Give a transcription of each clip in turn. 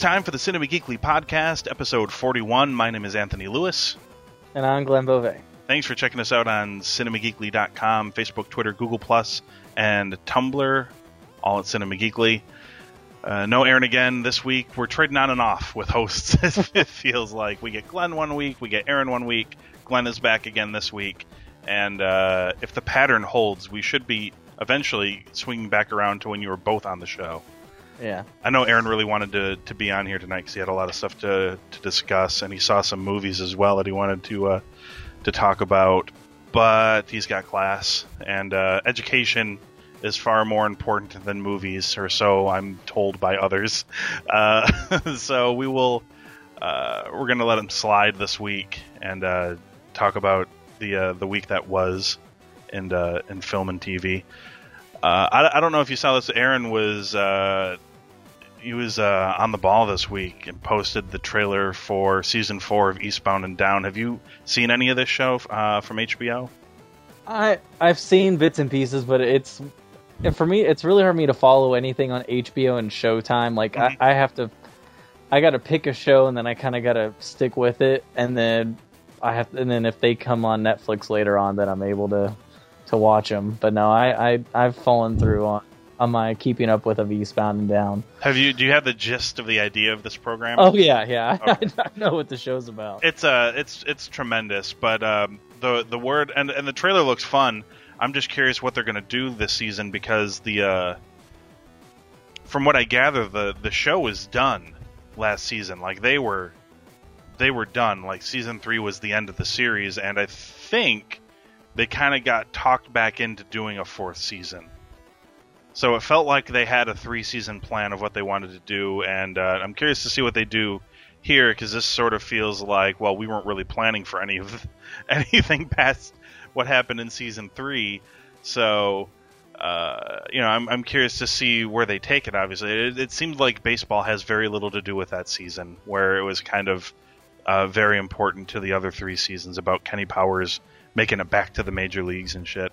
It's time for the Cinema Geekly podcast, episode 41. My name is Anthony Lewis. And I'm Glenn Beauvais. Thanks for checking us out on cinemageekly.com, Facebook, Twitter, Google Plus, and Tumblr, all at Cinema Geekly. Uh, no Aaron again this week. We're trading on and off with hosts. it feels like we get Glenn one week, we get Aaron one week. Glenn is back again this week, and uh, if the pattern holds, we should be eventually swinging back around to when you were both on the show. Yeah. I know Aaron really wanted to, to be on here tonight because he had a lot of stuff to, to discuss, and he saw some movies as well that he wanted to uh, to talk about. But he's got class, and uh, education is far more important than movies, or so I'm told by others. Uh, so we will uh, we're going to let him slide this week and uh, talk about the uh, the week that was in in film and TV. I, I, don't know if you saw this. Aaron was he was uh, on the ball this week and posted the trailer for season four of Eastbound and Down. Have you seen any of this show uh, from HBO? I I've seen bits and pieces, but it's and for me, it's really hard for me to follow anything on HBO and Showtime. Like mm-hmm. I, I have to, I got to pick a show and then I kind of got to stick with it, and then I have, and then if they come on Netflix later on, then I'm able to to watch them. But no, I, I I've fallen through on on my keeping up with of Eastbound and Down. Have you? Do you have the gist of the idea of this program? Oh yeah, yeah. Okay. I, know what the show's about. It's uh, it's it's tremendous. But um, the the word and and the trailer looks fun. I'm just curious what they're going to do this season because the uh, from what I gather, the the show was done last season. Like they were they were done. Like season three was the end of the series, and I think they kind of got talked back into doing a fourth season. So it felt like they had a three season plan of what they wanted to do, and uh, I'm curious to see what they do here because this sort of feels like well we weren't really planning for any of anything past what happened in season three. So uh, you know I'm, I'm curious to see where they take it. Obviously, it, it seems like baseball has very little to do with that season, where it was kind of uh, very important to the other three seasons about Kenny Powers making it back to the major leagues and shit.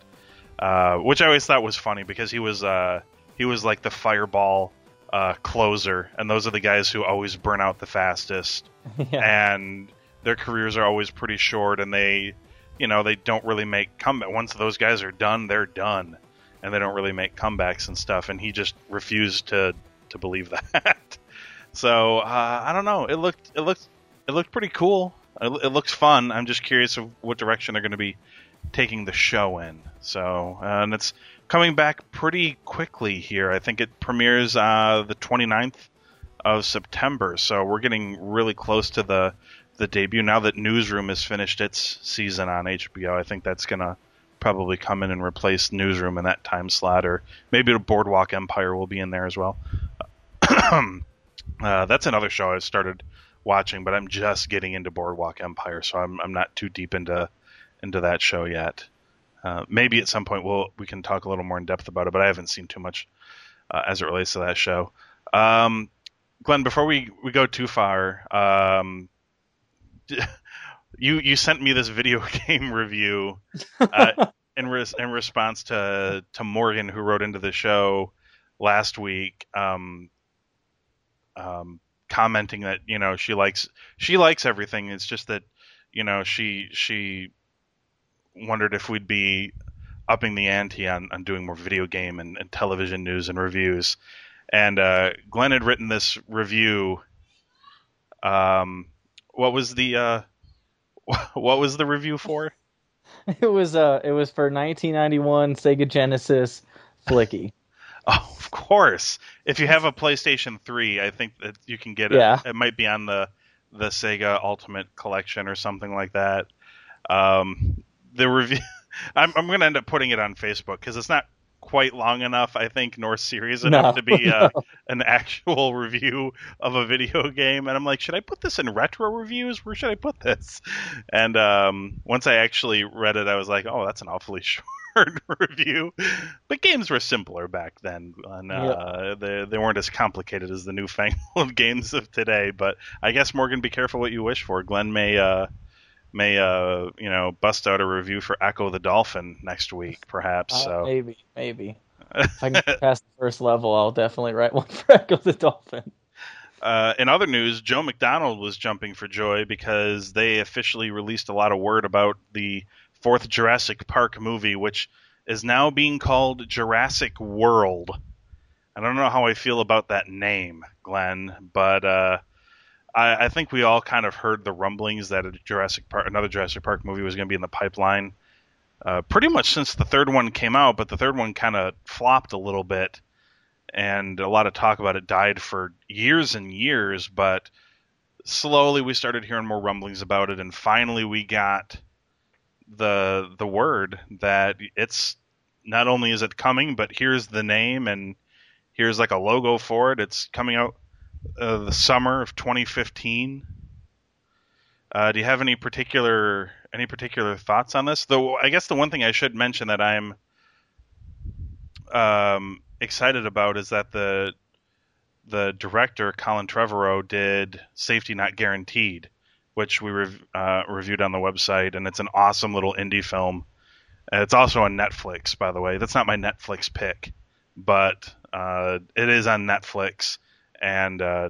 Uh, which I always thought was funny because he was uh, he was like the fireball uh, closer, and those are the guys who always burn out the fastest, yeah. and their careers are always pretty short, and they, you know, they don't really make comeback. Once those guys are done, they're done, and they don't really make comebacks and stuff. And he just refused to to believe that. so uh, I don't know. It looked it looked it looked pretty cool. It, it looks fun. I'm just curious of what direction they're going to be taking the show in. So, uh, and it's coming back pretty quickly here. I think it premieres uh, the 29th of September. So we're getting really close to the the debut. Now that Newsroom has finished its season on HBO, I think that's gonna probably come in and replace Newsroom in that time slot, or maybe the Boardwalk Empire will be in there as well. uh, that's another show I started watching, but I'm just getting into Boardwalk Empire, so I'm I'm not too deep into into that show yet. Uh, maybe at some point we'll we can talk a little more in depth about it, but I haven't seen too much uh, as it relates to that show. Um, Glenn, before we, we go too far, um, you you sent me this video game review uh, in res- in response to to Morgan who wrote into the show last week, um, um, commenting that you know she likes she likes everything. It's just that you know she she wondered if we'd be upping the ante on, on doing more video game and, and television news and reviews. And uh, Glenn had written this review. Um, what was the uh, what was the review for? It was uh, it was for 1991 Sega Genesis Flicky. oh, of course. If you have a PlayStation 3, I think that you can get it. Yeah. It might be on the the Sega Ultimate Collection or something like that. Um, the review. I'm, I'm going to end up putting it on Facebook because it's not quite long enough, I think, nor serious enough no, to be uh, no. an actual review of a video game. And I'm like, should I put this in retro reviews? Where should I put this? And um, once I actually read it, I was like, oh, that's an awfully short review. But games were simpler back then, and uh, yep. they they weren't as complicated as the newfangled games of today. But I guess Morgan, be careful what you wish for. Glenn may. Uh, may uh you know bust out a review for Ecco the Dolphin next week, perhaps. Uh, so maybe, maybe if I can pass the first level, I'll definitely write one for Ecco the Dolphin. Uh, in other news, Joe McDonald was jumping for joy because they officially released a lot of word about the fourth Jurassic Park movie, which is now being called Jurassic World. I don't know how I feel about that name, Glenn, but uh, I, I, think we all kind of heard the rumblings that a Jurassic Park, another Jurassic Park movie was going to be in the pipeline. Uh, pretty much since the third one came out, but the third one kind of flopped a little bit, and a lot of talk about it died for years and years. But slowly, we started hearing more rumblings about it, and finally, we got the the word that it's not only is it coming, but here's the name and here's like a logo for it. It's coming out uh, the summer of 2015. Uh, do you have any particular any particular thoughts on this? Though I guess the one thing I should mention that I'm um, excited about is that the the director Colin Trevorrow did Safety Not Guaranteed, which we rev- uh, reviewed on the website, and it's an awesome little indie film. it's also on Netflix, by the way. That's not my Netflix pick, but uh, it is on Netflix, and uh,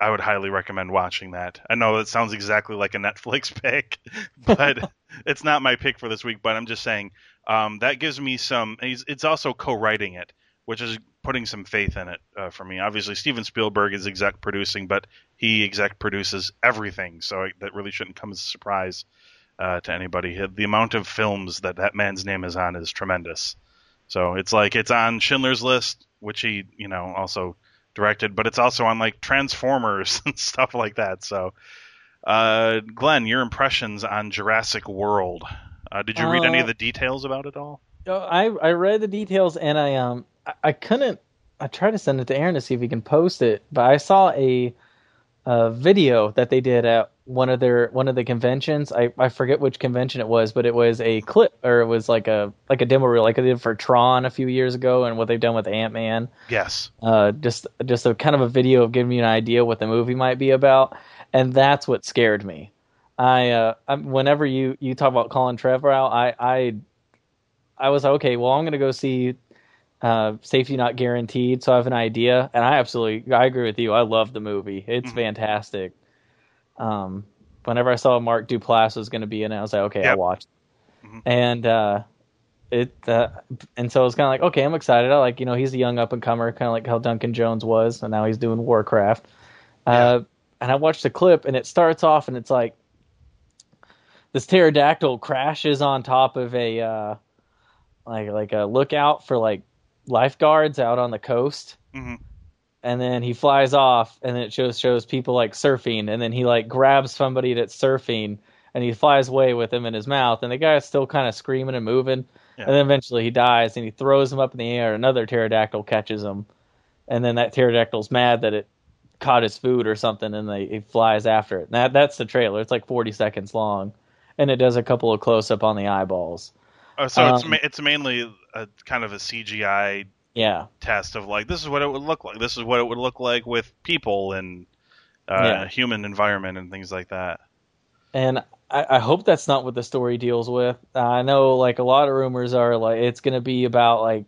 I would highly recommend watching that. I know that sounds exactly like a Netflix pick, but it's not my pick for this week. But I'm just saying um, that gives me some. it's also co-writing it, which is putting some faith in it uh, for me. Obviously, Steven Spielberg is exec producing, but he exec produces everything, so that really shouldn't come as a surprise uh, to anybody. The amount of films that that man's name is on is tremendous. So it's like it's on Schindler's List, which he you know also directed, but it's also on like Transformers and stuff like that. So, uh, Glenn, your impressions on Jurassic World? Uh, did you read uh, any of uh, the details about it all? I I read the details and I um I, I couldn't. I tried to send it to Aaron to see if he can post it, but I saw a, a video that they did at one of their one of the conventions. I, I forget which convention it was, but it was a clip or it was like a like a demo reel, like I did for Tron a few years ago, and what they've done with Ant Man. Yes. Uh, just just a kind of a video of giving me an idea what the movie might be about, and that's what scared me. I, uh, I whenever you you talk about Colin Trevorrow, I I I was like, okay, well I'm gonna go see uh, safety not guaranteed, so I have an idea, and I absolutely I agree with you. I love the movie; it's mm-hmm. fantastic. Um, whenever I saw Mark Duplass was going to be in it, I was like, okay, yep. I'll watch. Mm-hmm. And uh, it uh, and so I was kind of like, okay, I'm excited. I like, you know, he's a young up and comer, kind of like how Duncan Jones was, and now he's doing Warcraft. Yeah. Uh, and I watched the clip, and it starts off, and it's like this pterodactyl crashes on top of a uh, like like a lookout for like lifeguards out on the coast. Mm-hmm and then he flies off and then it shows shows people like surfing and then he like grabs somebody that's surfing and he flies away with him in his mouth and the guy's still kind of screaming and moving. Yeah. and then eventually he dies and he throws him up in the air another pterodactyl catches him. And then that pterodactyl's mad that it caught his food or something and they, he flies after it. And that that's the trailer. It's like 40 seconds long and it does a couple of close up on the eyeballs. Oh, so um, it's ma- it's mainly a kind of a CGI yeah test of like this is what it would look like. This is what it would look like with people and uh, yeah. human environment and things like that. And I, I, hope that's not what the story deals with. I know like a lot of rumors are like it's going to be about like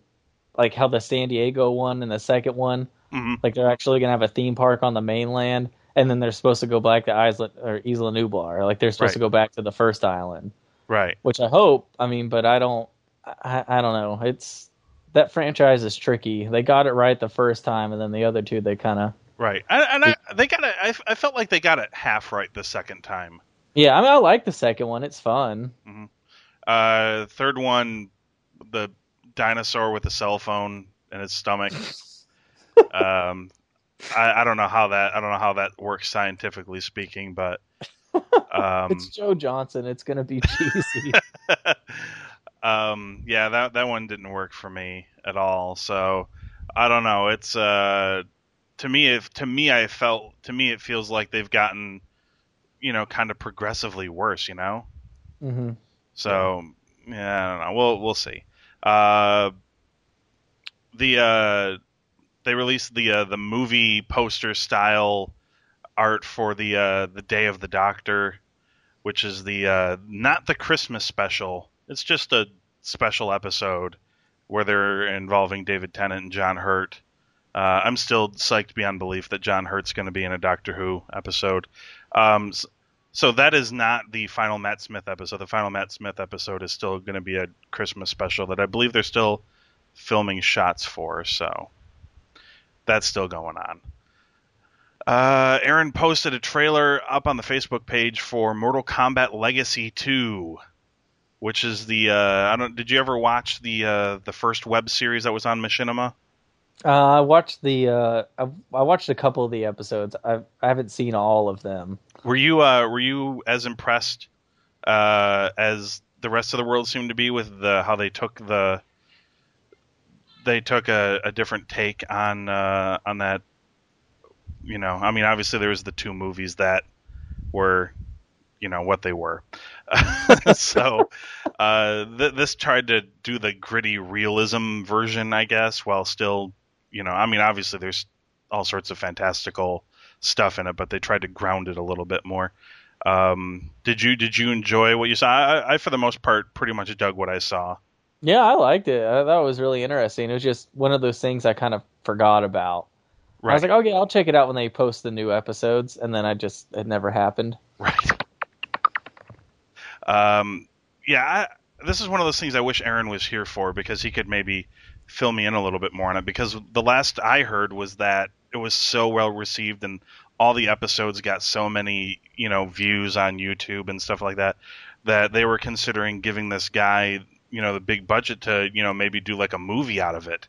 like how the San Diego one and the second one mm-hmm. like they're actually going to have a theme park on the mainland and then they're supposed to go back to Isla or Isla Nublar like they're supposed right. to go back to the first island. Right. Which I hope. I mean, but I don't. I, I don't know. It's that franchise is tricky. They got it right the first time, and then the other two they kind of right. And, and I, they got it. I, I, felt like they got it half right the second time. Yeah, I mean, I like the second one. It's fun. Mm-hmm. Uh, third one, the dinosaur with the cell phone in its stomach. um, I, I don't know how that I don't know how that works scientifically speaking, but um, it's Joe Johnston. It's gonna be cheesy. um, yeah, that that one didn't work for me at all. So I don't know. It's uh, to me, if to me, I felt to me it feels like they've gotten, you know, kind of progressively worse. You know. Mm-hmm. So yeah, I don't know. We'll we'll see. Uh, the uh, they released the uh, the movie poster style art for the uh, the Day of the Doctor, which is the uh, not the Christmas special, it's just a special episode where they're involving David Tennant and John Hurt. Uh, I'm still psyched beyond belief that John Hurt's going to be in a Doctor Who episode. Um, so that is not the final Matt Smith episode. The final Matt Smith episode is still going to be a Christmas special that I believe they're still filming shots for. So that's still going on. Uh, Aaron posted a trailer up on the Facebook page for Mortal Kombat Legacy 2, which is the uh, I don't. Did you ever watch the uh, the first web series that was on Machinima? Uh, I watched the uh, I, I, watched a couple of the episodes. I've, I haven't seen all of them. Were you uh, were you as impressed uh, as the rest of the world seemed to be with the how they took the they took a, a different take on uh, on that? You know, I mean, obviously there was the two movies that were you know what they were. so uh, th- this tried to do the gritty realism version, I guess, while still you know, I mean, obviously there's all sorts of fantastical stuff in it, but they tried to ground it a little bit more. Um, did you did you enjoy what you saw? I, I, for the most part, pretty much dug what I saw. Yeah, I liked it. I thought it was really interesting. It was just one of those things I kind of forgot about. Right. I was like, okay, I'll check it out when they post the new episodes, and then I just it never happened. Right. Um. Yeah. I, this is one of those things I wish Aaron was here for because he could maybe fill me in a little bit more on it because the last I heard was that it was so well received and all the episodes got so many you know views on YouTube and stuff like that that they were considering giving this guy you know the big budget to you know maybe do like a movie out of it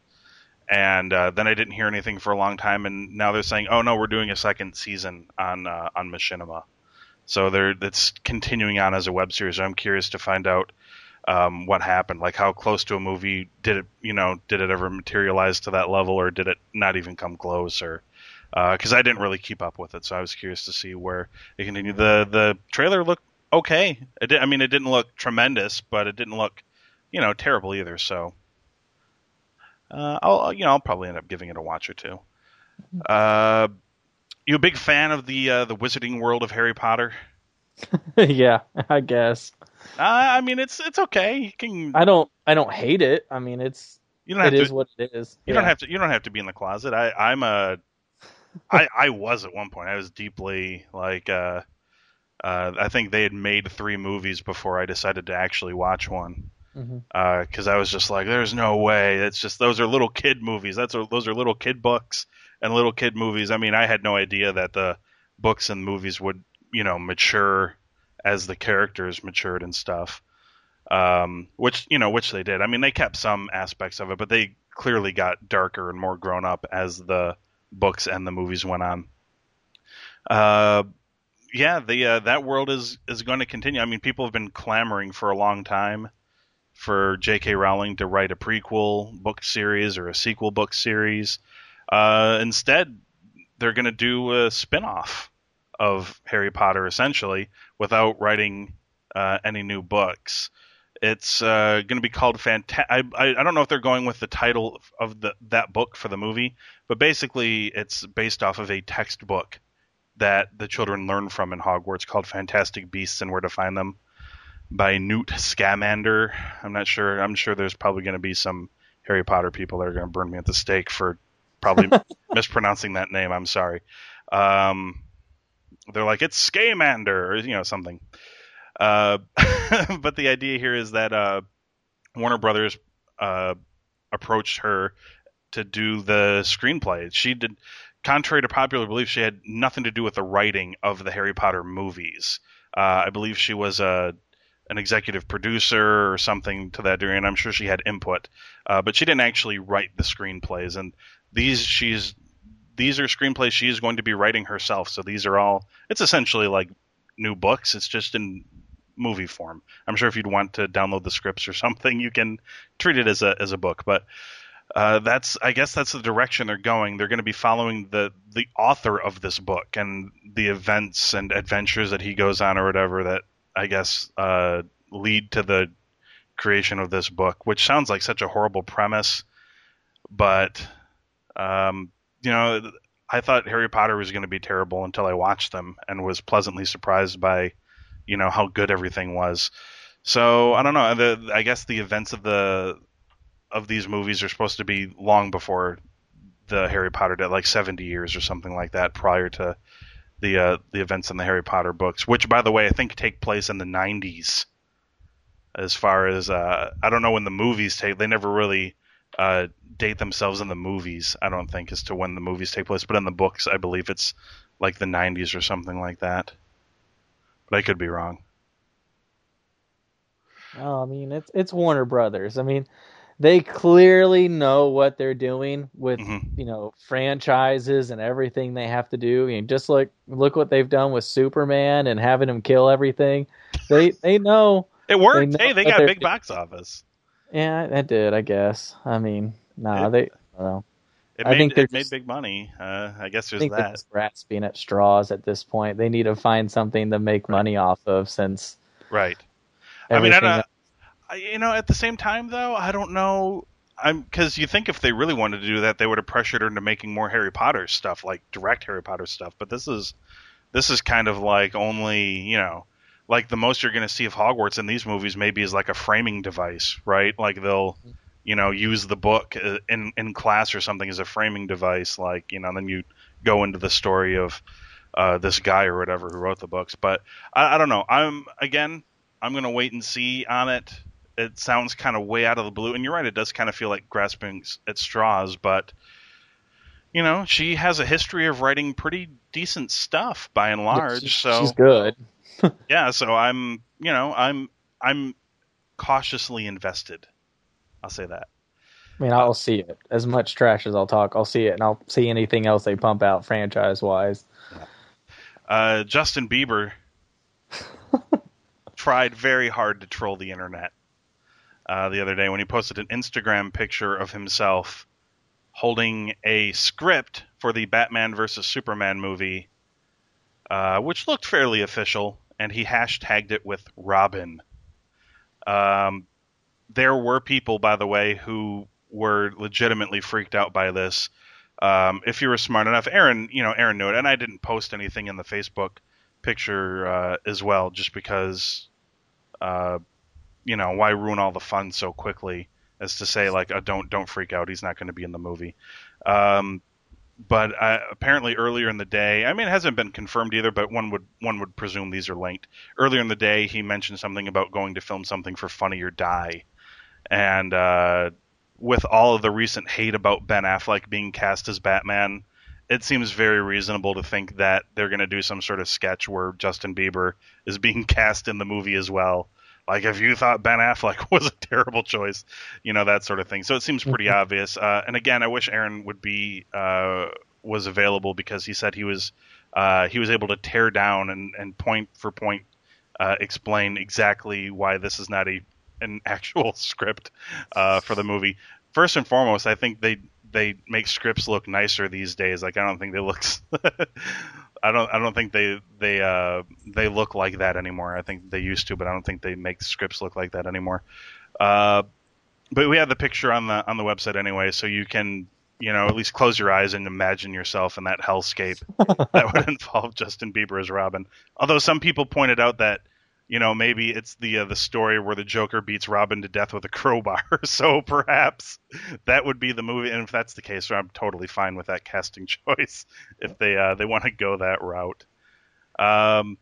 and uh, then I didn't hear anything for a long time and now they're saying oh no we're doing a second season on uh, on Machinima so they're it's continuing on as a web series I'm curious to find out um, what happened, like how close to a movie did it, you know, did it ever materialize to that level, or did it not even come close, or because uh, I didn't really keep up with it, so I was curious to see where it continued. The the trailer looked okay. Did, I mean, it didn't look tremendous, but it didn't look, you know, terrible either. So, uh, I'll you know I'll probably end up giving it a watch or two. Uh, you a big fan of the uh, the Wizarding World of Harry Potter? yeah, I guess. Uh, I mean, it's it's okay. You can. I don't. I don't hate it. I mean, it's. You don't have it to, is what it is. You yeah. don't have to. You don't have to be in the closet. I, I'm a. I I was at one point. I was deeply like. Uh, uh, I think they had made three movies before I decided to actually watch one. Because mm-hmm. uh, I was just like, "There's no way." It's just those are little kid movies. That's a, those are little kid books and little kid movies. I mean, I had no idea that the books and movies would, you know, mature as the characters matured and stuff. Um, which you know, which they did. I mean, they kept some aspects of it, but they clearly got darker and more grown up as the books and the movies went on. Uh, yeah, the uh, that world is is going to continue. I mean, people have been clamoring for a long time for J.K. Rowling to write a prequel book series or a sequel book series. Uh, instead, they're going to do a spin-off of Harry Potter essentially without writing uh, any new books. It's uh, going to be called Fantastic. I, I, I don't know if they're going with the title of the that book for the movie, but basically it's based off of a textbook that the children learn from in Hogwarts called Fantastic Beasts and Where to Find Them by Newt Scamander. I'm not sure. I'm sure there's probably going to be some Harry Potter people that are going to burn me at the stake for probably mispronouncing that name. I'm sorry. Um, they're like it's Scamander or you know something. Uh, but the idea here is that uh, Warner Brothers uh, approached her to do the screenplay. She did, contrary to popular belief, she had nothing to do with the writing of the Harry Potter movies. Uh, I believe she was a an executive producer or something to that degree, and I'm sure she had input, uh, but she didn't actually write the screenplays. And these she's these are screenplays she is going to be writing herself. So these are all it's essentially like new books. It's just in movie form. I'm sure if you'd want to download the scripts or something, you can treat it as a as a book. But uh, that's I guess that's the direction they're going. They're going to be following the the author of this book and the events and adventures that he goes on or whatever that I guess uh, lead to the creation of this book, which sounds like such a horrible premise, but um, you know, I thought Harry Potter was going to be terrible until I watched them and was pleasantly surprised by, you know, how good everything was. So I don't know. The, I guess the events of the of these movies are supposed to be long before the Harry Potter did, like 70 years or something like that, prior to the uh, the events in the Harry Potter books, which, by the way, I think take place in the 90s. As far as uh, I don't know when the movies take, they never really uh, date themselves in the movies. I don't think as to when the movies take place, but in the books, I believe it's like the 90s or something like that. But I could be wrong. Oh, I mean, it's it's Warner Brothers. I mean, they clearly know what they're doing with Mhm. you know franchises and everything they have to do. I mean, just like look what they've done with Superman and having him kill everything. They they know. It worked. know hey, they got they're big box office. Yeah, that did. I guess. I mean, nah, It- they. I don't know. It I made think they're made big money. Uh, I guess I there's think they're that. just grasping at straws at this point. They need to find something to make money off of since Right. I mean, I don't, I, you know, at the same time though, I don't know. I'm because you think if they really wanted to do that, they would have pressured her into making more Harry Potter stuff, like direct Harry Potter stuff. But this is this is kind of like only you know, like the most you're going to see of Hogwarts in these movies maybe is like a framing device, right? Like they'll you know use the book uh, in in class or something as a framing device, like you know, then you go into the story of uh, this guy or whatever who wrote the books. But I, I don't know. I'm again, I'm gonna wait and see on it. It sounds kind of way out of the blue, and you're right. It does kind of feel like grasping at straws, but you know, she has a history of writing pretty decent stuff by and large. she's, so she's good. yeah, so I'm, you know, I'm I'm cautiously invested. I'll say that. I mean, I'll see it. As much trash as I'll talk, I'll see it, and I'll see anything else they pump out franchise wise. Uh, Justin Bieber tried very hard to troll the internet uh, the other day when he posted an Instagram picture of himself holding a script for the Batman vs Superman movie, uh, which looked fairly official, and he hashtagged it with Robin. Um, there were people, by the way, who were legitimately freaked out by this. Um, if you were smart enough, Aaron, you know, Aaron knew it, and I didn't post anything in the Facebook picture uh, as well, just because, uh, you know, why ruin all the fun so quickly as to say like, oh, don't don't freak out, he's not going to be in the movie. Um, but uh, apparently earlier in the day, I mean, it hasn't been confirmed either, but one would one would presume these are linked. Earlier in the day, he mentioned something about going to film something for Funny or Die, and uh, with all of the recent hate about Ben Affleck being cast as Batman, it seems very reasonable to think that they're going to do some sort of sketch where Justin Bieber is being cast in the movie as well. Like if you thought Ben Affleck was a terrible choice, you know that sort of thing. So it seems pretty obvious. Uh, and again, I wish Aaron would be uh, was available because he said he was uh, he was able to tear down and, and point for point uh, explain exactly why this is not a an actual script uh, for the movie. First and foremost, I think they they make scripts look nicer these days. Like I don't think they look. I don't. I don't think they they uh, they look like that anymore. I think they used to, but I don't think they make scripts look like that anymore. Uh, but we have the picture on the on the website anyway, so you can you know at least close your eyes and imagine yourself in that hellscape that would involve Justin Bieber as Robin. Although some people pointed out that you know maybe it's the uh, the story where the Joker beats Robin to death with a crowbar, so perhaps that would be the movie. And if that's the case, I'm totally fine with that casting choice if they uh, they want to go that route. Um,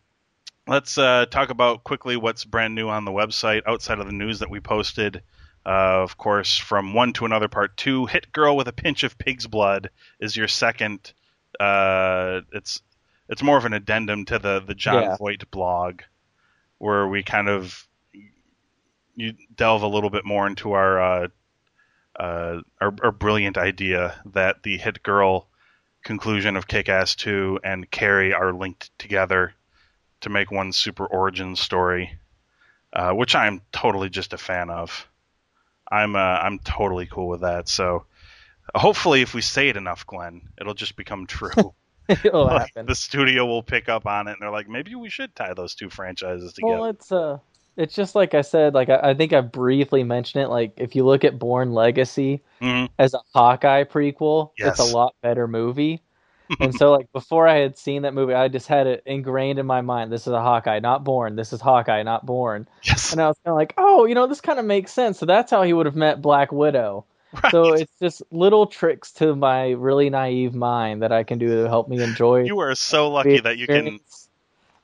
let's uh, talk about quickly what's brand new on the website outside of the news that we posted. Uh, of course, from one to another, part two. Hit girl with a pinch of pig's blood is your second. Uh, it's it's more of an addendum to the the John Yeah. Voight blog, where we kind of you delve a little bit more into our uh, uh, our, our brilliant idea that the hit girl conclusion of Kick Ass 2 and Carrie are linked together to make one super origin story, uh, which I'm totally just a fan of. I'm uh, I'm totally cool with that. So hopefully, if we say it enough, Glenn, it'll just become true. It'll Like, happen. the studio will pick up on it, and they're like, maybe we should tie those two franchises together. Well, it's uh, it's just like I said. Like I, I think I briefly mentioned it. Like if you look at Bourne Legacy Mhm. as a Hawkeye prequel, Yes. it's a lot better movie. and so, like before I had seen that movie, I just had it ingrained in my mind. This is a Hawkeye, not Bourne. This is Hawkeye, not Bourne. Yes. And I was kind of like, oh, you know, this kind of makes sense. So that's how he would have met Black Widow. Right. So it's just little tricks to my really naive mind that I can do to help me enjoy. You are so lucky that you can.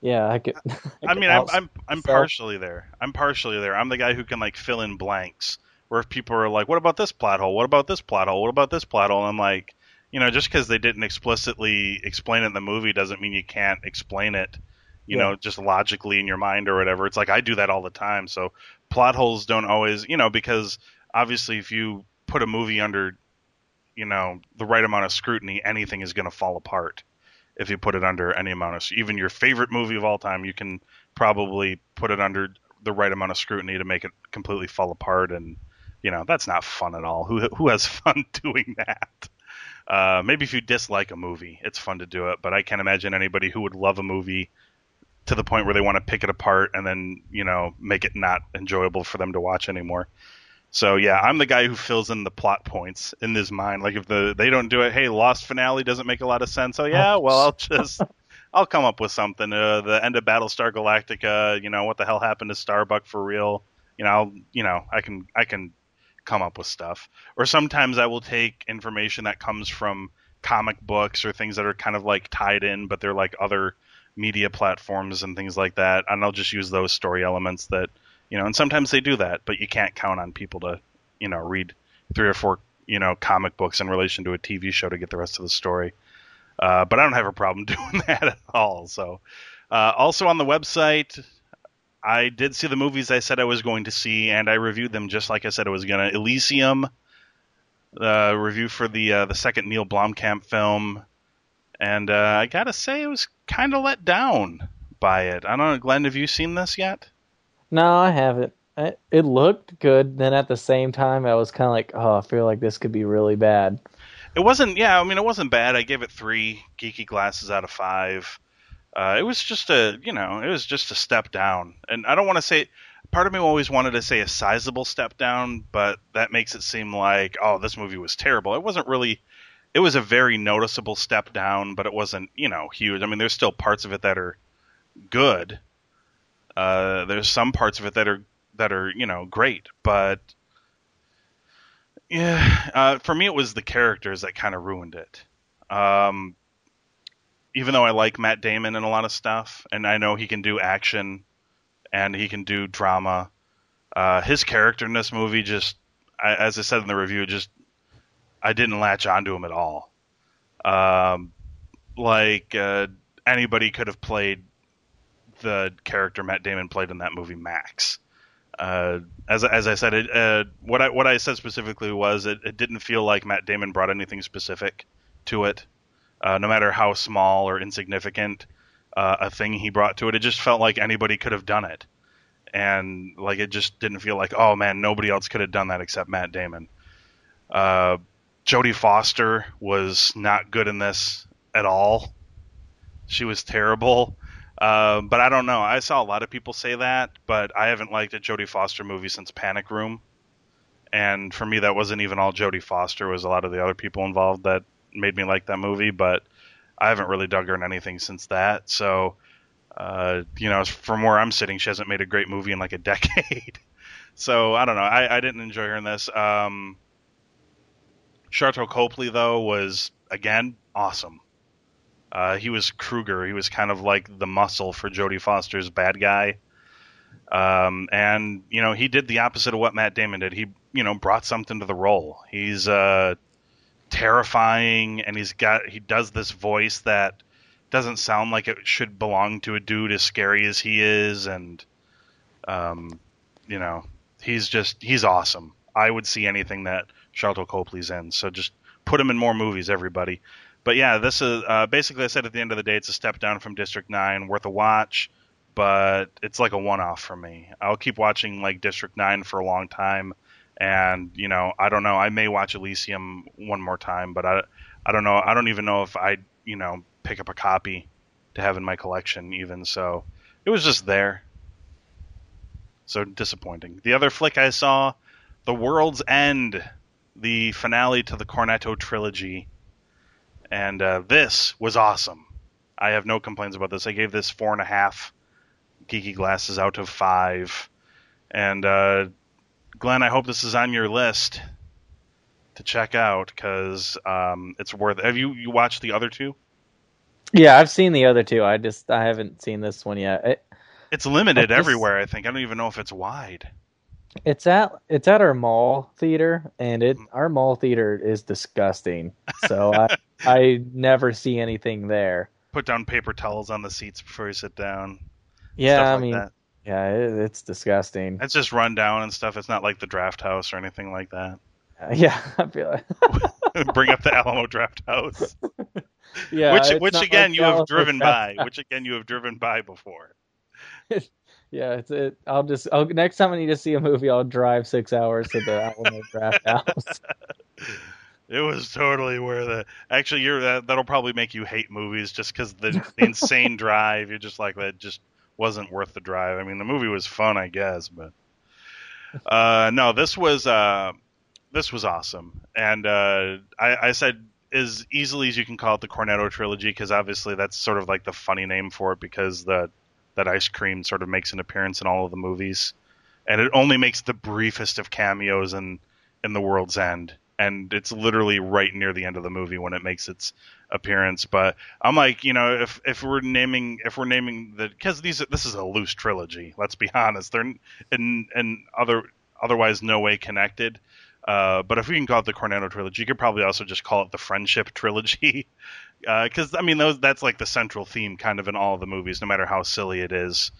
Yeah, I could. I, I mean, I'm I'm, I'm partially there. I'm partially there. I'm the guy who can like fill in blanks. Where if people are like, "What about this plot hole? What about this plot hole? What about this plot hole?" I'm like, you know, just because they didn't explicitly explain it in the movie doesn't mean you can't explain it. You yeah. know, just logically in your mind or whatever. It's like I do that all the time. So plot holes don't always, you know, because obviously if you put a movie under, you know, the right amount of scrutiny, anything is going to fall apart. If you put it under any amount of, even your favorite movie of all time, you can probably put it under the right amount of scrutiny to make it completely fall apart. And you know, that's not fun at all. Who who has fun doing that? Uh, maybe if you dislike a movie, it's fun to do it. But I can't imagine anybody who would love a movie to the point where they want to pick it apart and then you know make it not enjoyable for them to watch anymore. So yeah, I'm the guy who fills in the plot points in his mind. Like if the they don't do it, hey, Lost finale doesn't make a lot of sense. Oh yeah, well I'll just I'll come up with something. Uh, the end of Battlestar Galactica, you know, what the hell happened to Starbuck for real? You know, I'll, you know, I can I can come up with stuff. Or sometimes I will take information that comes from comic books or things that are kind of like tied in, but they're like other media platforms and things like that, and I'll just use those story elements that you know, and sometimes they do that, but you can't count on people to, you know, read three or four, you know, comic books in relation to a TV show to get the rest of the story. Uh, but I don't have a problem doing that at all. So, uh, also on the website, I did see the movies I said I was going to see, and I reviewed them just like I said I was gonna. Elysium, uh, review for the uh, the second Neil Blomkamp film, and uh, I gotta say I was kind of let down by it. I don't know, Glenn, have you seen this yet? No, I haven't. it looked good. Then at the same time, I was kind of like, oh, I feel like this could be really bad. It wasn't. Yeah, I mean, it wasn't bad. I gave it three geeky glasses out of five. Uh, it was just a, you know, it was just a step down. And I don't want to say. Part of me always wanted to say a sizable step down, but that makes it seem like, oh, this movie was terrible. It wasn't really. It was a very noticeable step down, but it wasn't, you know, huge. I mean, there's still parts of it that are good uh, there's some parts of it that are that are you know great, but yeah, uh, for me it was the characters that kind of ruined it. Um, even though I like Matt Damon in a lot of stuff, and I know he can do action and he can do drama, uh, his character in this movie just, I, as I said in the review, just I didn't latch onto him at all. Um, like uh, anybody could have played the character Matt Damon played in that movie, Max. Uh, as as I said, it, uh, what I what I said specifically was it, it didn't feel like Matt Damon brought anything specific to it, uh, no matter how small or insignificant uh, a thing he brought to it. It just felt like anybody could have done it, and like it just didn't feel like oh man, nobody else could have done that except Matt Damon. Uh, Jodie Foster was not good in this at all. She was terrible. Uh, but I don't know. I saw a lot of people say that, but I haven't liked a Jodie Foster movie since Panic Room. And for me, that wasn't even all Jodie Foster. Was a lot of the other people involved that made me like that movie. But I haven't really dug her in anything since that. So, uh, you know, from where I'm sitting, she hasn't made a great movie in like a decade. so I don't know. I, I didn't enjoy her in this. Um, Sharlto Copley though was again awesome. Uh, he was Kruger. He was kind of like the muscle for Jodie Foster's bad guy. Um, and you know, he did the opposite of what Matt Damon did. He, you know, brought something to the role. He's uh, terrifying, and he's got he does this voice that doesn't sound like it should belong to a dude as scary as he is, and um, you know, he's just he's awesome. I would see anything that Sharlto Copley's in. So just put him in more movies, everybody but yeah, this is uh, basically I said at the end of the day, it's a step down from District Nine, worth a watch, but it's like a one-off for me. I'll keep watching like District Nine for a long time, and you know, I don't know, I may watch Elysium one more time, but I, I don't know, I don't even know if I, you know, pick up a copy to have in my collection even. So it was just there. So disappointing. The other flick I saw, The World's End, the finale to the Cornetto trilogy and uh, this was awesome. I have no complaints about this. I gave this four and a half geeky glasses out of five. And uh, Glenn, I hope this is on your list to check out because um, it's worth. Have you you watched the other two? Yeah, I've seen the other two. I just I haven't seen this one yet. It, It's limited Just- everywhere. I think I don't even know if it's wide. it's at it's at our mall theater, and it our mall theater is disgusting. So I I never see anything there. Put down paper towels on the seats before you sit down. Yeah, stuff I mean, that. yeah, it, it's disgusting. It's just run down and stuff. It's not like the draft house or anything like that. Uh, yeah, I feel like, Bring up the Alamo Drafthouse, yeah, which which again like you have driven by, which again you have driven by before. Yeah, it's it. I'll just I'll next time I need to see a movie, I'll drive six hours to the Alamo Drafthouse. It was totally worth it. Actually, you're that, that'll probably make you hate movies just because the, the insane drive. You're just like that. Just wasn't worth the drive. I mean, the movie was fun, I guess, but uh, no, this was uh, this was awesome. And uh, I, I said as easily as you can call it the Cornetto trilogy because obviously that's sort of like the funny name for it because the that ice cream sort of makes an appearance in all of the movies, and it only makes the briefest of cameos in in the World's End, and it's literally right near the end of the movie when it makes its appearance. But I'm like, you know, if if we're naming if we're naming the because these this is a loose trilogy. Let's be honest, they're in in other otherwise no way connected. Uh, but if we can call it the Cornetto trilogy, you could probably also just call it the Friendship trilogy, because I mean those that's like the central theme kind of in all of the movies, no matter how silly it is.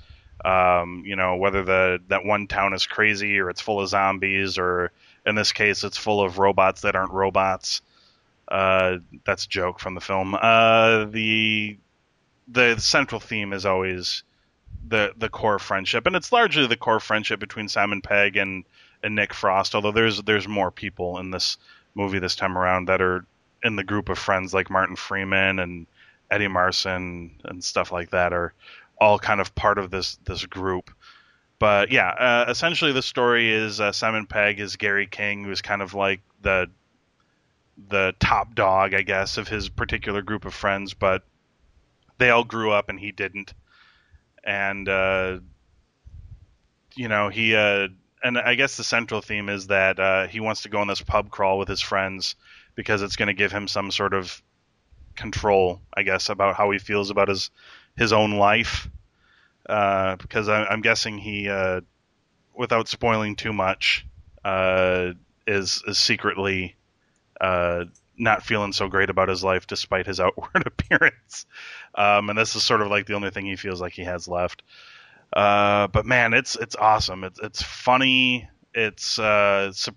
Um, you know, whether the that one town is crazy or it's full of zombies, or in this case, it's full of robots that aren't robots. Uh, that's a joke from the film. Uh, the the central theme is always the the core friendship, and it's largely the core friendship between Simon Pegg and and Nick Frost. Although there's there's more people in this movie this time around that are in the group of friends like Martin Freeman and Eddie Marsan and stuff like that are all kind of part of this this group. But yeah, uh, essentially the story is uh, Simon Pegg is Gary King, who's kind of like the the top dog, I guess, of his particular group of friends, but they all grew up and he didn't. And uh, you know, he uh, and I guess the central theme is that uh, he wants to go on this pub crawl with his friends because it's going to give him some sort of control, I guess, about how he feels about his his own life. Uh, because I, I'm guessing he, uh, without spoiling too much, uh, is is secretly uh, not feeling so great about his life despite his outward appearance. Um, and this is sort of like the only thing he feels like he has left. Uh, but man, it's it's awesome. It's it's funny. It's it's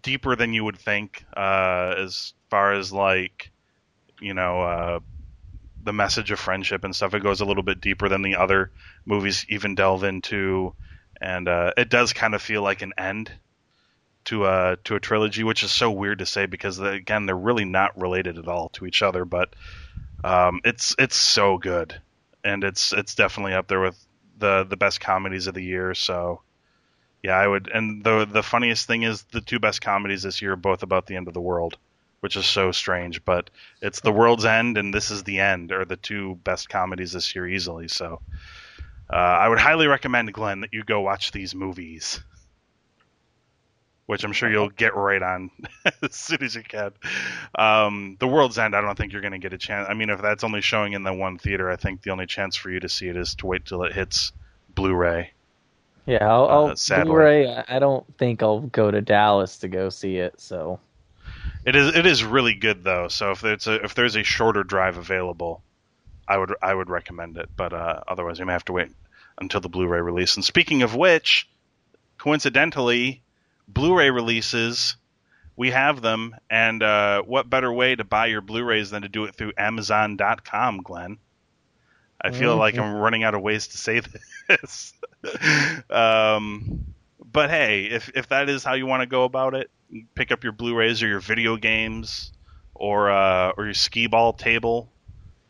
deeper than you would think as far as like you know the message of friendship and stuff. It goes a little bit deeper than the other movies even delve into, and uh, it does kind of feel like an end to a to a trilogy, which is so weird to say because again they're really not related at all to each other. But um, it's it's so good, and it's it's definitely up there with the the best comedies of the year. So yeah, I would. And the the funniest thing is the two best comedies this year are both about the end of the world, which is so strange. But it's the world's end and this is the end are the two best comedies this year easily. So uh, I would highly recommend Glenn that you go watch these movies. Which I'm sure you'll get right on as soon as you can. Um, the World's End, I don't think you're going to get a chance. I mean, if that's only showing in the one theater, I think the only chance for you to see it is to wait till it hits Blu-ray. Yeah, I'll, Uh, I'll. Blu-ray. I don't think I'll go to Dallas to go see it. So It is it is really good though. So if there's a if there's a shorter drive available, I would I would recommend it. But uh, otherwise, you may have to wait until the Blu-ray release. And speaking of which, coincidentally, Blu-ray releases we have them, and uh, what better way to buy your Blu-rays than to do it through Amazon.com, Glenn? I feel Mhm. like I'm running out of ways to say this. um, but hey, if if that is how you want to go about it, pick up your Blu-rays or your video games or uh, or your skee ball table.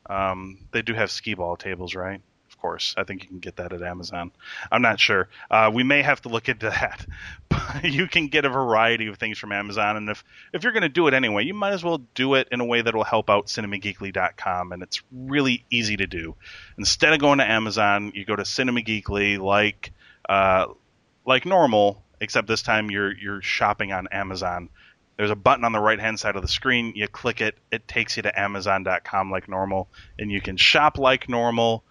Um, they do have skee ball tables, right? Of course, I think you can get that at Amazon. I'm not sure. Uh, we may have to look into that. You can get a variety of things from Amazon, and if if you're going to do it anyway, you might as well do it in a way that will help out CinemaGeekly.com, and it's really easy to do. Instead of going to Amazon, you go to CinemaGeekly like uh, like normal, except this time you're you're shopping on Amazon There's a button on the right hand side of the screen. You click it, it takes you to Amazon.com like normal, and you can shop like normal.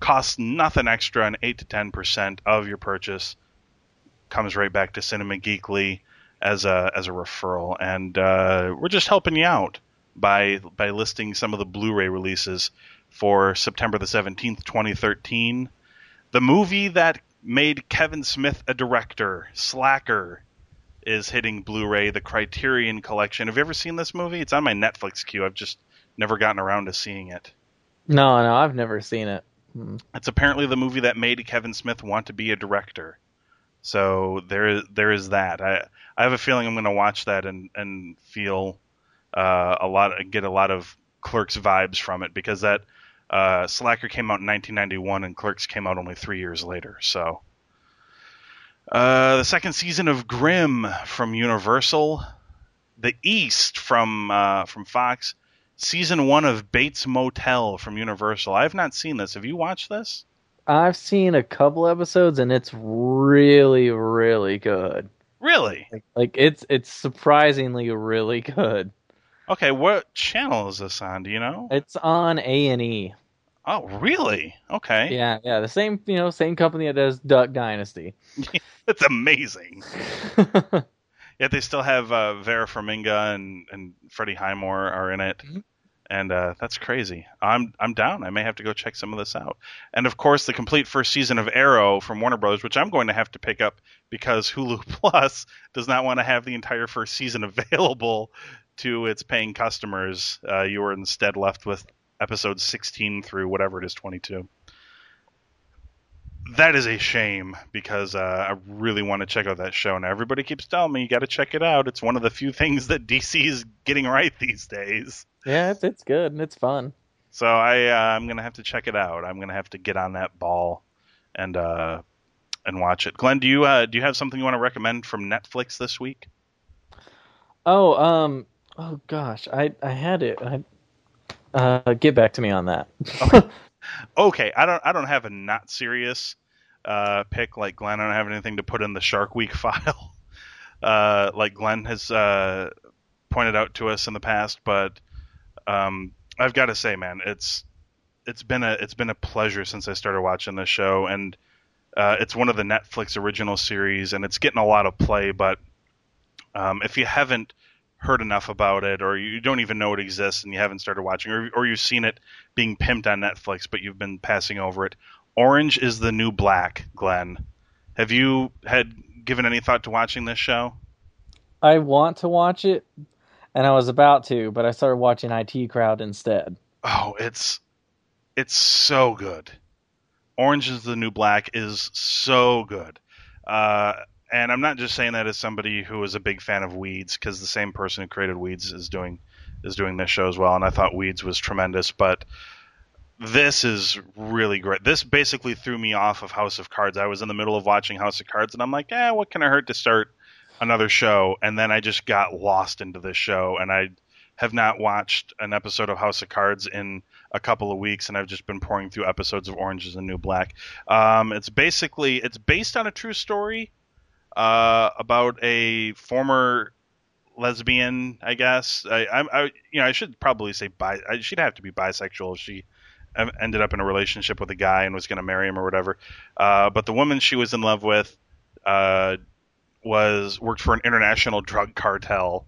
Costs nothing extra, and eight to ten percent of your purchase comes right back to Cinema Geekly as a as a referral, and uh, we're just helping you out by by listing some of the Blu-ray releases for September the seventeenth, twenty thirteen. The movie that made Kevin Smith a director, Slacker, is hitting Blu-ray. The Criterion Collection. Have you ever seen this movie? It's on my Netflix queue. I've just never gotten around to seeing it. No, no, I've never seen it. Hmm. It's apparently the movie that made Kevin Smith want to be a director. So there is there is that. I I have a feeling I'm going to watch that and and feel uh, a lot get a lot of Clerks vibes from it because that uh, Slacker came out in 1991 and Clerks came out only three years later. So uh, the second season of Grimm from Universal, The East from uh, from Fox, season one of Bates Motel from Universal. I have not seen this. Have you watched this? I've seen a couple episodes and it's really, really good. Really? Like, like it's it's surprisingly really good. Okay, what channel is this on? Do you know? It's on A and E. Oh, really? Okay. Yeah, yeah. The same, you know, same company that does Duck Dynasty. That's amazing. Yet they still have uh, Vera Farmiga and and Freddie Highmore are in it, mm-hmm. and uh, that's crazy. I'm I'm down. I may have to go check some of this out. And of course, the complete first season of Arrow from Warner Brothers, which I'm going to have to pick up because Hulu Plus does not want to have the entire first season available to its paying customers. Uh, you are instead left with episodes 16 through whatever it is 22 that is a shame because uh, I really want to check out that show. Now everybody keeps telling me you got to check it out. It's one of the few things that DC is getting right these days. Yeah, it's, it's good and it's fun. So I uh, I'm gonna have to check it out. I'm gonna have to get on that ball and uh, and watch it. Glenn, do you uh, do you have something you want to recommend from Netflix this week? Oh, um, oh gosh, I I had it. I uh, get back to me on that. okay. okay, I don't I don't have a not serious uh, pick like Glenn. I don't have anything to put in the Shark Week file, uh, like Glenn has uh, pointed out to us in the past. But um, I've got to say, man, it's it's been a it's been a pleasure since I started watching this show, and uh, it's one of the Netflix original series, and it's getting a lot of play. But um, if you haven't heard enough about it, or you don't even know it exists and you haven't started watching, or, or you've seen it being pimped on Netflix, but you've been passing over it. Orange is the New Black, Glenn. Have you had given any thought to watching this show? I want to watch it, and I was about to, but I started watching IT Crowd instead. Oh, it's it's so good. Orange is the New Black is so good. Uh, and I'm not just saying that as somebody who is a big fan of Weeds, because the same person who created Weeds is doing is doing this show as well, and I thought Weeds was tremendous, but this is really great. This basically threw me off of House of Cards. I was in the middle of watching House of Cards, and I'm like, "Yeah, what can I hurt to start another show?" And then I just got lost into this show, and I have not watched an episode of House of Cards in a couple of weeks, and I've just been pouring through episodes of Orange Is the New Black. Um, it's basically it's based on a true story uh, about a former lesbian, I guess. I, I, I, you know, I should probably say bi. She'd have to be bisexual she ended up in a relationship with a guy and was going to marry him or whatever. Uh, but the woman she was in love with uh, was worked for an international drug cartel,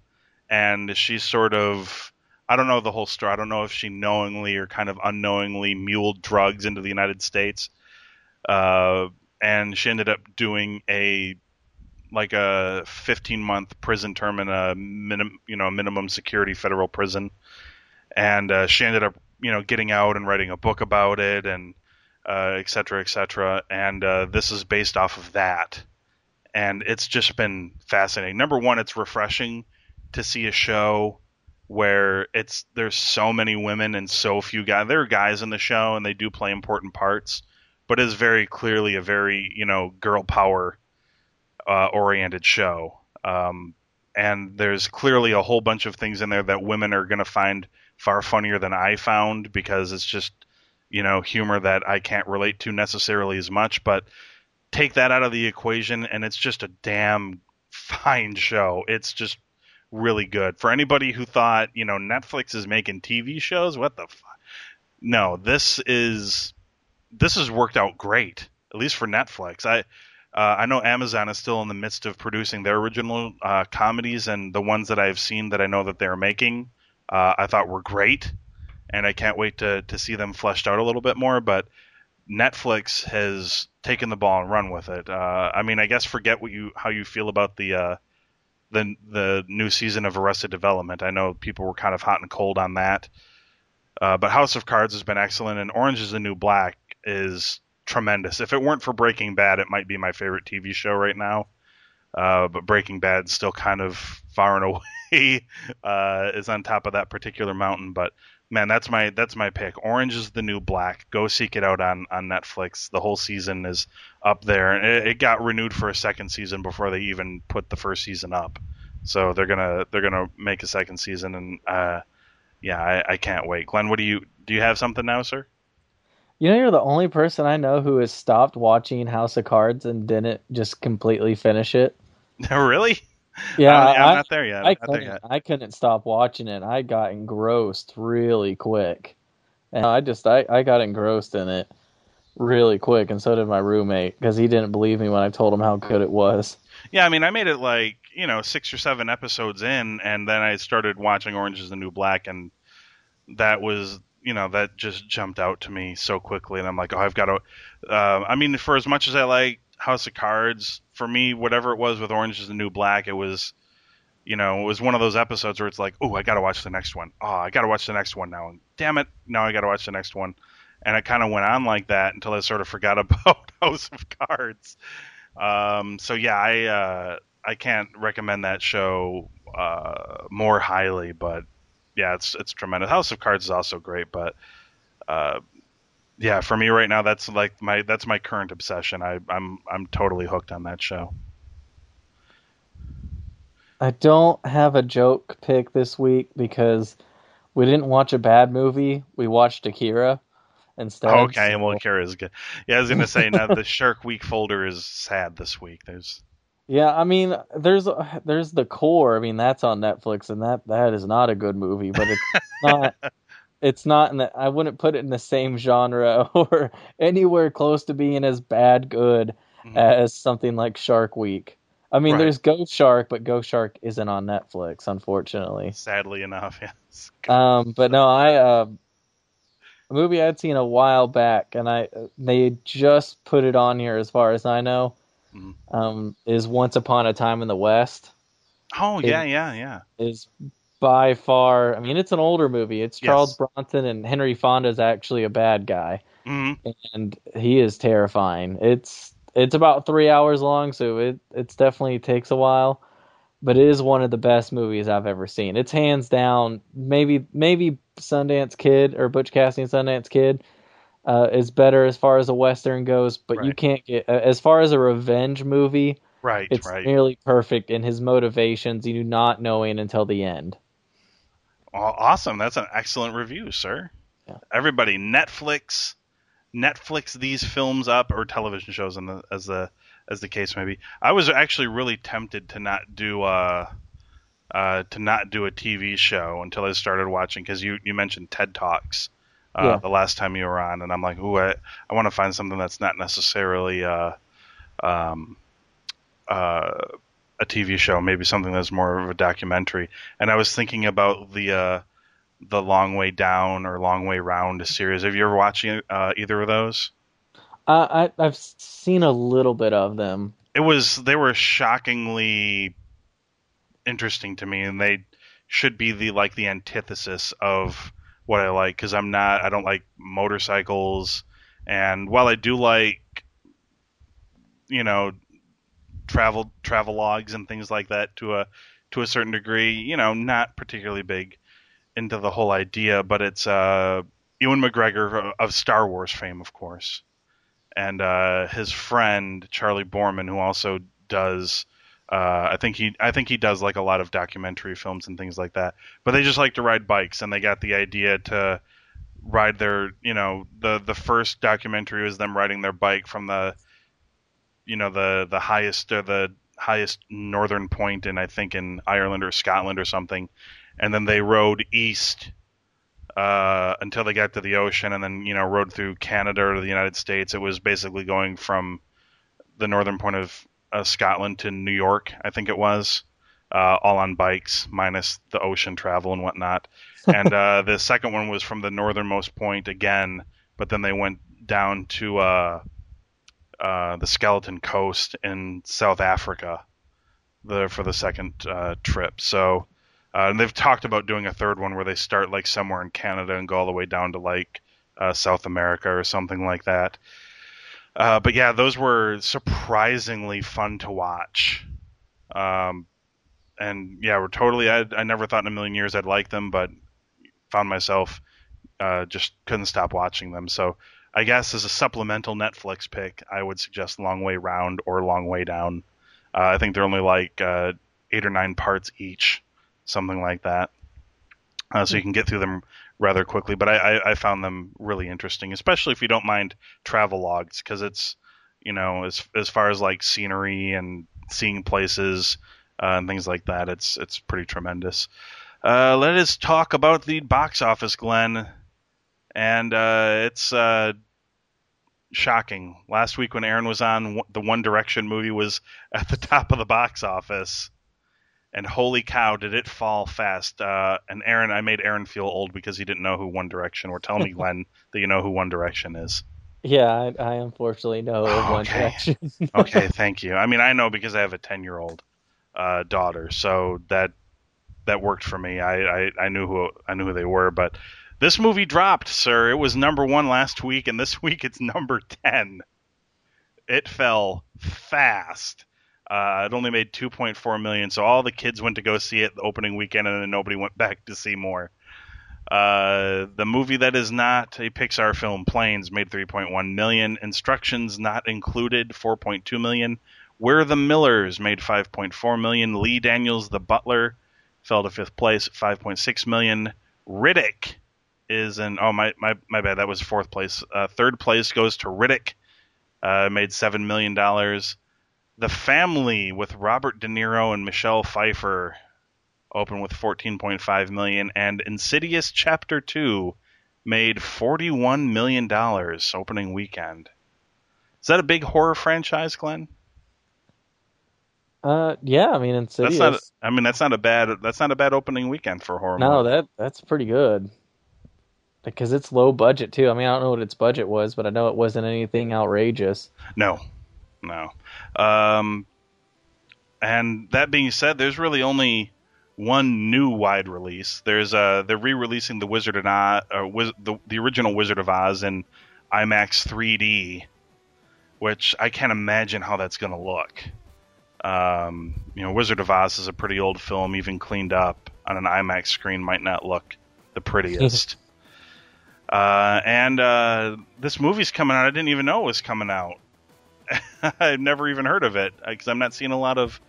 and she's sort of. I don't know the whole story. I don't know if she knowingly or kind of unknowingly muled drugs into the United States. Uh, and she ended up doing a like a 15 month prison term in a minimum, you know, minimum security federal prison. And uh, she ended up, you know, getting out and writing a book about it, and uh, et cetera, et cetera. And uh, this is based off of that. And it's just been fascinating. Number one, it's refreshing to see a show where it's there's so many women and so few guys. There are guys in the show, and they do play important parts, but it's very clearly a very you know girl power uh, oriented show. Um, and there's clearly a whole bunch of things in there that women are going to find far funnier than I found because it's just, you know, humor that I can't relate to necessarily as much. But take that out of the equation, and it's just a damn fine show. It's just really good. For anybody who thought, you know, Netflix is making TV shows, what the fuck? No, this is this has worked out great, at least for Netflix. I uh, I know Amazon is still in the midst of producing their original uh, comedies, and the ones that I've seen that I know that they're making, uh, I thought were great, and I can't wait to to see them fleshed out a little bit more. But Netflix has taken the ball and run with it. Uh, I mean, I guess forget what you how you feel about the uh, the the new season of Arrested Development. I know people were kind of hot and cold on that, uh, but House of Cards has been excellent, and Orange is the New Black is tremendous. If it weren't for Breaking Bad, it might be my favorite TV show right now. Uh, but Breaking Bad still kind of far and away uh, is on top of that particular mountain. But man, that's my that's my pick. Orange is the new black. Go seek it out on on Netflix. The whole season is up there, and it, it got renewed for a second season before they even put the first season up. So they're gonna they're gonna make a second season, and uh, yeah, I, I can't wait. Glenn, what do you do? You have something now, sir? You know, you're the only person I know who has stopped watching House of Cards and didn't just completely finish it. Oh, really? Yeah, I, not there yet. I I'm not there couldn't, yet. I couldn't stop watching it. I got engrossed really quick, and I just I, I got engrossed in it really quick, and so did my roommate because he didn't believe me when I told him how good it was. Yeah, I mean, I made it like you know six or seven episodes in, and then I started watching Orange Is the New Black, and that was you know that just jumped out to me so quickly, and I'm like, oh, I've got to. Uh, I mean, for as much as I like House of Cards, for me, whatever it was with Orange Is the New Black, it was, you know, it was one of those episodes where it's like, oh, I got to watch the next one. Oh, I got to watch the next one now, and damn it, now I got to watch the next one. And it kind of went on like that until I sort of forgot about House of Cards. Um, so yeah, I uh, I can't recommend that show uh, more highly, but yeah, it's it's tremendous. House of Cards is also great, but uh, yeah, for me right now, that's like my that's my current obsession. I, I'm I'm totally hooked on that show. I don't have a joke pick this week because we didn't watch a bad movie. We watched Akira instead. okay, so- well, Akira is good. Yeah, I was gonna say now the Shark Week folder is sad this week. There's Yeah, I mean, there's there's the core. I mean, that's on Netflix, and that that is not a good movie. But it's not. It's not in the. I wouldn't put it in the same genre or anywhere close to being as bad good Mhm. as something like Shark Week. I mean, Right. there's Ghost Shark, but Ghost Shark isn't on Netflix, unfortunately. sadly enough, yes. Um, but no, I uh, a movie I'd seen a while back, and I they just put it on here, as far as I know. Mhm. Um, is Once Upon a Time in the West Oh yeah, yeah, yeah. is by far. I mean, it's an older movie. It's Yes. Charles Bronson and Henry Fonda is actually a bad guy, hmm and he is terrifying. It's it's about three hours long, so it it's definitely takes a while, but it is one of the best movies I've ever seen. It's hands down maybe maybe Sundance Kid or Butch Cassidy and Sundance Kid uh, is better as far as a western goes, but you can't get as far as a revenge movie. Right, It's right. nearly perfect in his motivations. You do not knowing until the end. Awesome. That's an excellent review, sir. Yeah. Everybody, Netflix, Netflix these films up or television shows, in the, as the as the case may be. I was actually really tempted to not do uh, uh, to not do a TV show until I started watching because you you mentioned TED Talks uh, Yeah. the last time you were on, and I'm like, ooh, I, I want to find something that's not necessarily uh, um, uh, a TV show, maybe something that's more of a documentary. And I was thinking about the uh, the Long Way Down or Long Way Round series. Have you ever watched uh, either of those? Uh, I I've seen a little bit of them. It was they were shockingly interesting to me, and they should be the like the antithesis of what I like because I'm not I don't like motorcycles, and while I do like you know travel travel logs and things like that to a to a certain degree, you know, not particularly big into the whole idea, but it's uh Ewan McGregor of Star Wars fame, of course, and uh, his friend Charley Boorman, who also does. Uh, I think he, I think he does like a lot of documentary films and things like that. But they just like to ride bikes, and they got the idea to ride their, you know, the the first documentary was them riding their bike from the, you know, the the highest or the highest northern point in I think in Ireland or Scotland or something, and then they rode east uh, until they got to the ocean, and then you know rode through Canada or the United States. It was basically going from the northern point of uh, Scotland to New York, I think it was, uh, all on bikes, minus the ocean travel and whatnot. and uh, the second one was from the northernmost point again, but then they went down to uh, uh, the Skeleton Coast in South Africa the, for the second uh, trip. So uh, and they've talked about doing a third one where they start like somewhere in Canada and go all the way down to like uh, South America or something like that. Uh, but yeah, those were surprisingly fun to watch. Um, and yeah, we're totally. I, I never thought in a million years I'd like them, but found myself uh, just couldn't stop watching them. So I guess as a supplemental Netflix pick, I would suggest Long Way Round or Long Way Down. Uh, I think they're only like uh, eight or nine parts each, something like that. Uh, so you can get through them rather quickly. But I, I, found them really interesting, especially if you don't mind travel logs, because it's you know as as far as like scenery and seeing places uh, and things like that, it's it's pretty tremendous. Uh, let us talk about the box office, Glenn, and uh, it's uh, shocking. Last week when Aaron was on, the One Direction movie was at the top of the box office and holy cow, did it fall fast! Uh, and Aaron, I made Aaron feel old because he didn't know who One Direction were. Tell me, Glenn, that you know who One Direction is. Yeah, I, I unfortunately know oh, One Direction. okay, thank you. I mean, I know because I have a ten-year-old uh, daughter, so that that worked for me. I, I I knew who I knew who they were, but this movie dropped, sir. It was number one last week, and this week it's number ten. It fell fast. Uh, it only made 2.4 million, so all the kids went to go see it the opening weekend, and then nobody went back to see more. Uh, the movie that is not a Pixar film, Planes, made 3.1 million. Instructions not included, 4.2 million. We're the Millers made 5.4 million. Lee Daniels, The Butler, fell to fifth place, 5.6 million. Riddick is in. Oh my my my bad. That was fourth place. Uh, third place goes to Riddick. Uh, made seven million dollars. The Family with Robert De Niro and Michelle Pfeiffer opened with 14.5 million, and Insidious Chapter 2 made 41 million dollars opening weekend. Is that a big horror franchise, Glenn? Uh, yeah. I mean, Insidious. That's not. I mean, that's not a bad. That's not a bad opening weekend for horror. No, movie. that that's pretty good. Because it's low budget too. I mean, I don't know what its budget was, but I know it wasn't anything outrageous. No, no. Um, and that being said, there's really only one new wide release. There's uh they're re-releasing the Wizard of Oz, or Wiz- the the original Wizard of Oz in IMAX 3D, which I can't imagine how that's going to look. Um, you know, Wizard of Oz is a pretty old film, even cleaned up on an IMAX screen might not look the prettiest. uh, and uh, this movie's coming out. I didn't even know it was coming out. I've never even heard of it because I'm not seeing a lot of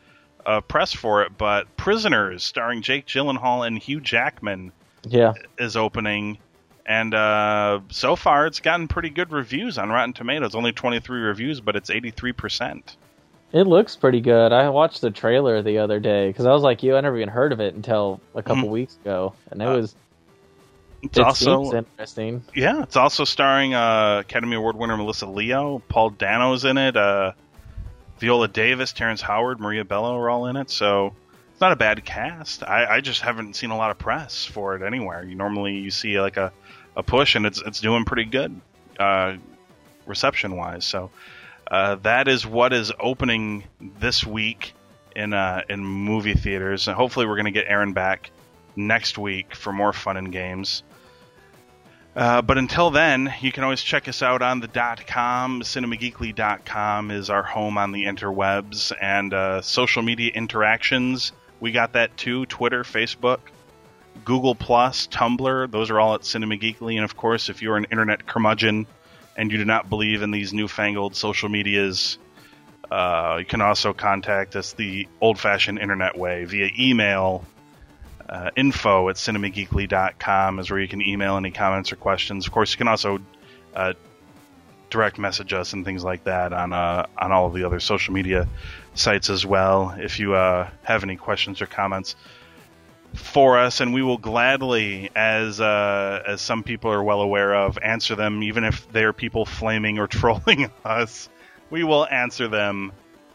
uh, press for it. But Prisoners, starring Jake Gyllenhaal and Hugh Jackman, yeah, is opening, and uh, so far it's gotten pretty good reviews on Rotten Tomatoes. Only 23 reviews, but it's 83 percent. It looks pretty good. I watched the trailer the other day because I was like you, I never even heard of it until a couple mm-hmm. weeks ago, and it uh, was it's it also interesting. Yeah, it's also starring uh, Academy Award winner Melissa Leo. Paul Dano's in it. Uh, Viola Davis, Terrence Howard, Maria Bello are all in it. So it's not a bad cast. I, I just haven't seen a lot of press for it anywhere. You normally you see like a, a push, and it's it's doing pretty good, uh, reception wise. So uh, that is what is opening this week in uh, in movie theaters, and hopefully we're going to get Aaron back next week for more fun and games. Uh, but until then, you can always check us out on the dot com. CinemaGeekly.com is our home on the interwebs and uh, social media interactions. We got that too Twitter, Facebook, Google, Plus, Tumblr. Those are all at CinemaGeekly. And of course, if you're an internet curmudgeon and you do not believe in these newfangled social medias, uh, you can also contact us the old fashioned internet way via email uh, info at cinemageekly.com is where you can email any comments or questions. Of course, you can also uh, direct message us and things like that on uh, on all of the other social media sites as well. If you uh, have any questions or comments for us, and we will gladly, as uh, as some people are well aware of, answer them, even if they're people flaming or trolling us. We will answer them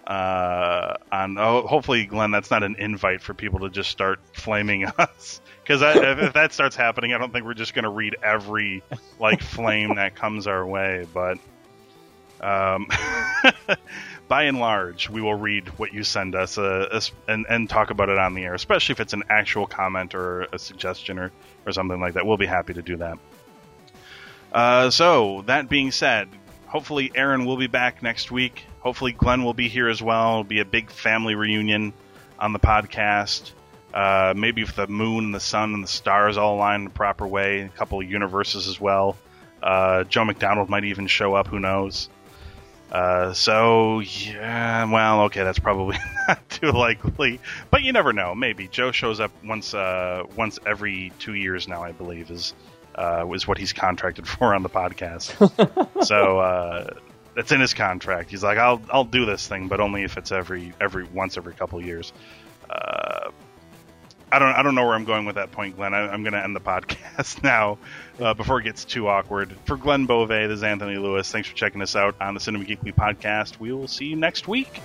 uh, on. Oh, hopefully, Glenn, that's not an invite for people to just start flaming us. Because if, if that starts happening, I don't think we're just going to read every like flame that comes our way. But um, by and large, we will read what you send us uh, and, and talk about it on the air, especially if it's an actual comment or a suggestion or, or something like that. We'll be happy to do that. Uh, so, that being said, hopefully Aaron will be back next week. Hopefully Glenn will be here as well. It'll be a big family reunion on the podcast. Uh, maybe if the moon and the sun and the stars all align the proper way, a couple of universes as well. Uh, Joe McDonald might even show up. Who knows? Uh, so yeah, well, okay, that's probably not too likely, but you never know. Maybe Joe shows up once, uh, once every two years now, I believe is uh, is what he's contracted for on the podcast. so uh, it's in his contract. He's like, I'll I'll do this thing, but only if it's every every once every couple years. Uh, I don't I don't know where I'm going with that point, Glenn. I, am going to end the podcast now uh, before it gets too awkward. For Glenn Bove, this is Anthony Lewis. Thanks for checking us out on the Cinema Geekly podcast. We will see you next week.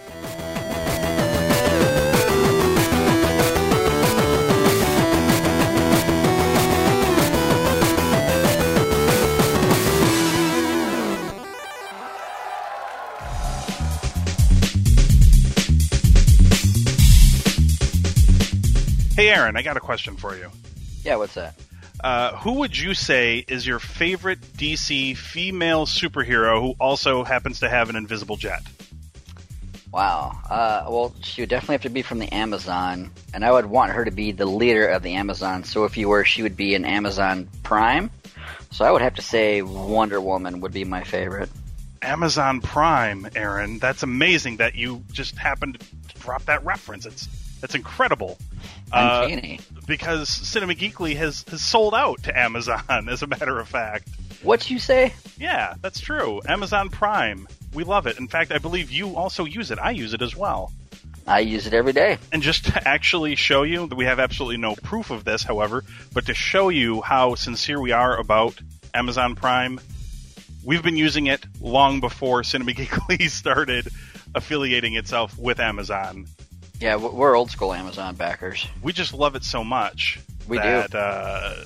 Aaron, I got a question for you. Yeah, what's that? Uh, who would you say is your favorite DC female superhero who also happens to have an invisible jet? Wow. Uh, well, she would definitely have to be from the Amazon, and I would want her to be the leader of the Amazon. So if you were, she would be an Amazon Prime. So I would have to say Wonder Woman would be my favorite. Amazon Prime, Aaron. That's amazing that you just happened to drop that reference. It's that's incredible. Uh, Uncanny. Uh, because Cinema Geekly has, has sold out to Amazon, as a matter of fact. What you say? Yeah, that's true. Amazon Prime. We love it. In fact, I believe you also use it. I use it as well. I use it every day. And just to actually show you that we have absolutely no proof of this, however, but to show you how sincere we are about Amazon Prime, we've been using it long before Cinema Geekly started affiliating itself with Amazon. Yeah, we're old school Amazon backers. We just love it so much. We that, do. Uh,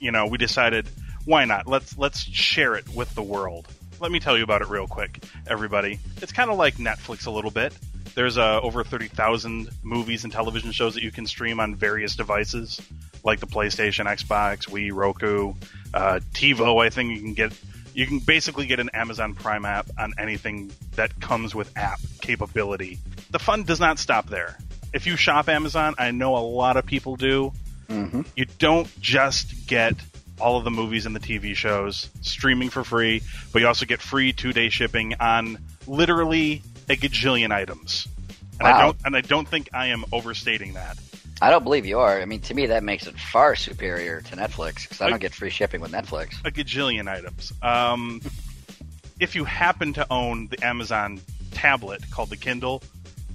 you know, we decided why not? Let's let's share it with the world. Let me tell you about it real quick, everybody. It's kind of like Netflix a little bit. There's uh, over 30,000 movies and television shows that you can stream on various devices, like the PlayStation, Xbox, Wii, Roku, uh, TiVo. I think you can get you can basically get an Amazon Prime app on anything that comes with app capability. The fun does not stop there. If you shop Amazon, I know a lot of people do. Mm-hmm. You don't just get all of the movies and the TV shows streaming for free, but you also get free two day shipping on literally a gajillion items. And wow. I don't and I don't think I am overstating that. I don't believe you are. I mean, to me, that makes it far superior to Netflix because I don't get free shipping with Netflix. A gajillion items. Um, if you happen to own the Amazon tablet called the Kindle,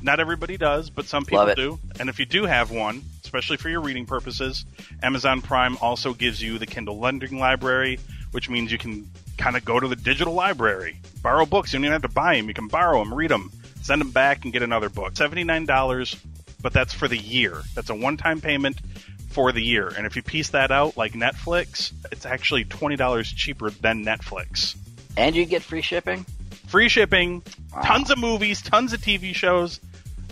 not everybody does, but some people do. And if you do have one, especially for your reading purposes, Amazon Prime also gives you the Kindle Lending Library, which means you can kind of go to the digital library, borrow books. You don't even have to buy them. You can borrow them, read them, send them back, and get another book. $79 but that's for the year. That's a one time payment for the year. And if you piece that out like Netflix, it's actually $20 cheaper than Netflix. And you get free shipping? Free shipping, wow. tons of movies, tons of TV shows.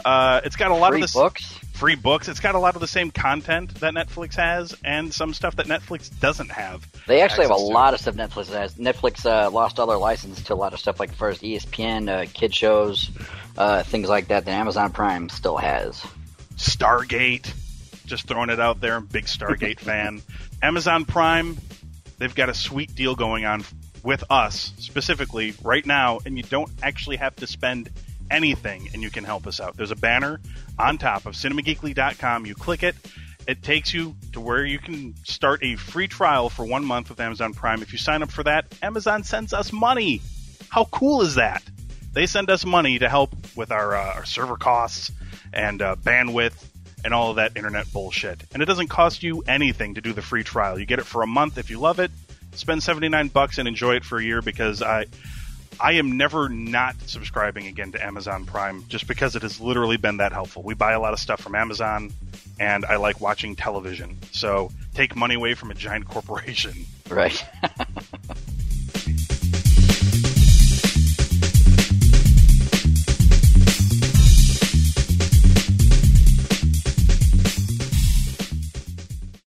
Uh, it's got a lot free of the books. Free books. It's got a lot of the same content that Netflix has, and some stuff that Netflix doesn't have. They actually have a to. lot of stuff Netflix has. Netflix uh, lost all their license to a lot of stuff like first ESPN, uh, kid shows, uh, things like that. That Amazon Prime still has. Stargate. Just throwing it out there. I'm Big Stargate fan. Amazon Prime, they've got a sweet deal going on with us specifically right now, and you don't actually have to spend anything and you can help us out. There's a banner on top of cinemageekly.com. You click it, it takes you to where you can start a free trial for one month with Amazon Prime. If you sign up for that, Amazon sends us money. How cool is that? They send us money to help with our, uh, our server costs and uh, bandwidth and all of that internet bullshit. And it doesn't cost you anything to do the free trial. You get it for a month if you love it. Spend 79 bucks and enjoy it for a year because I I am never not subscribing again to Amazon Prime just because it has literally been that helpful. We buy a lot of stuff from Amazon and I like watching television. So take money away from a giant corporation. Right.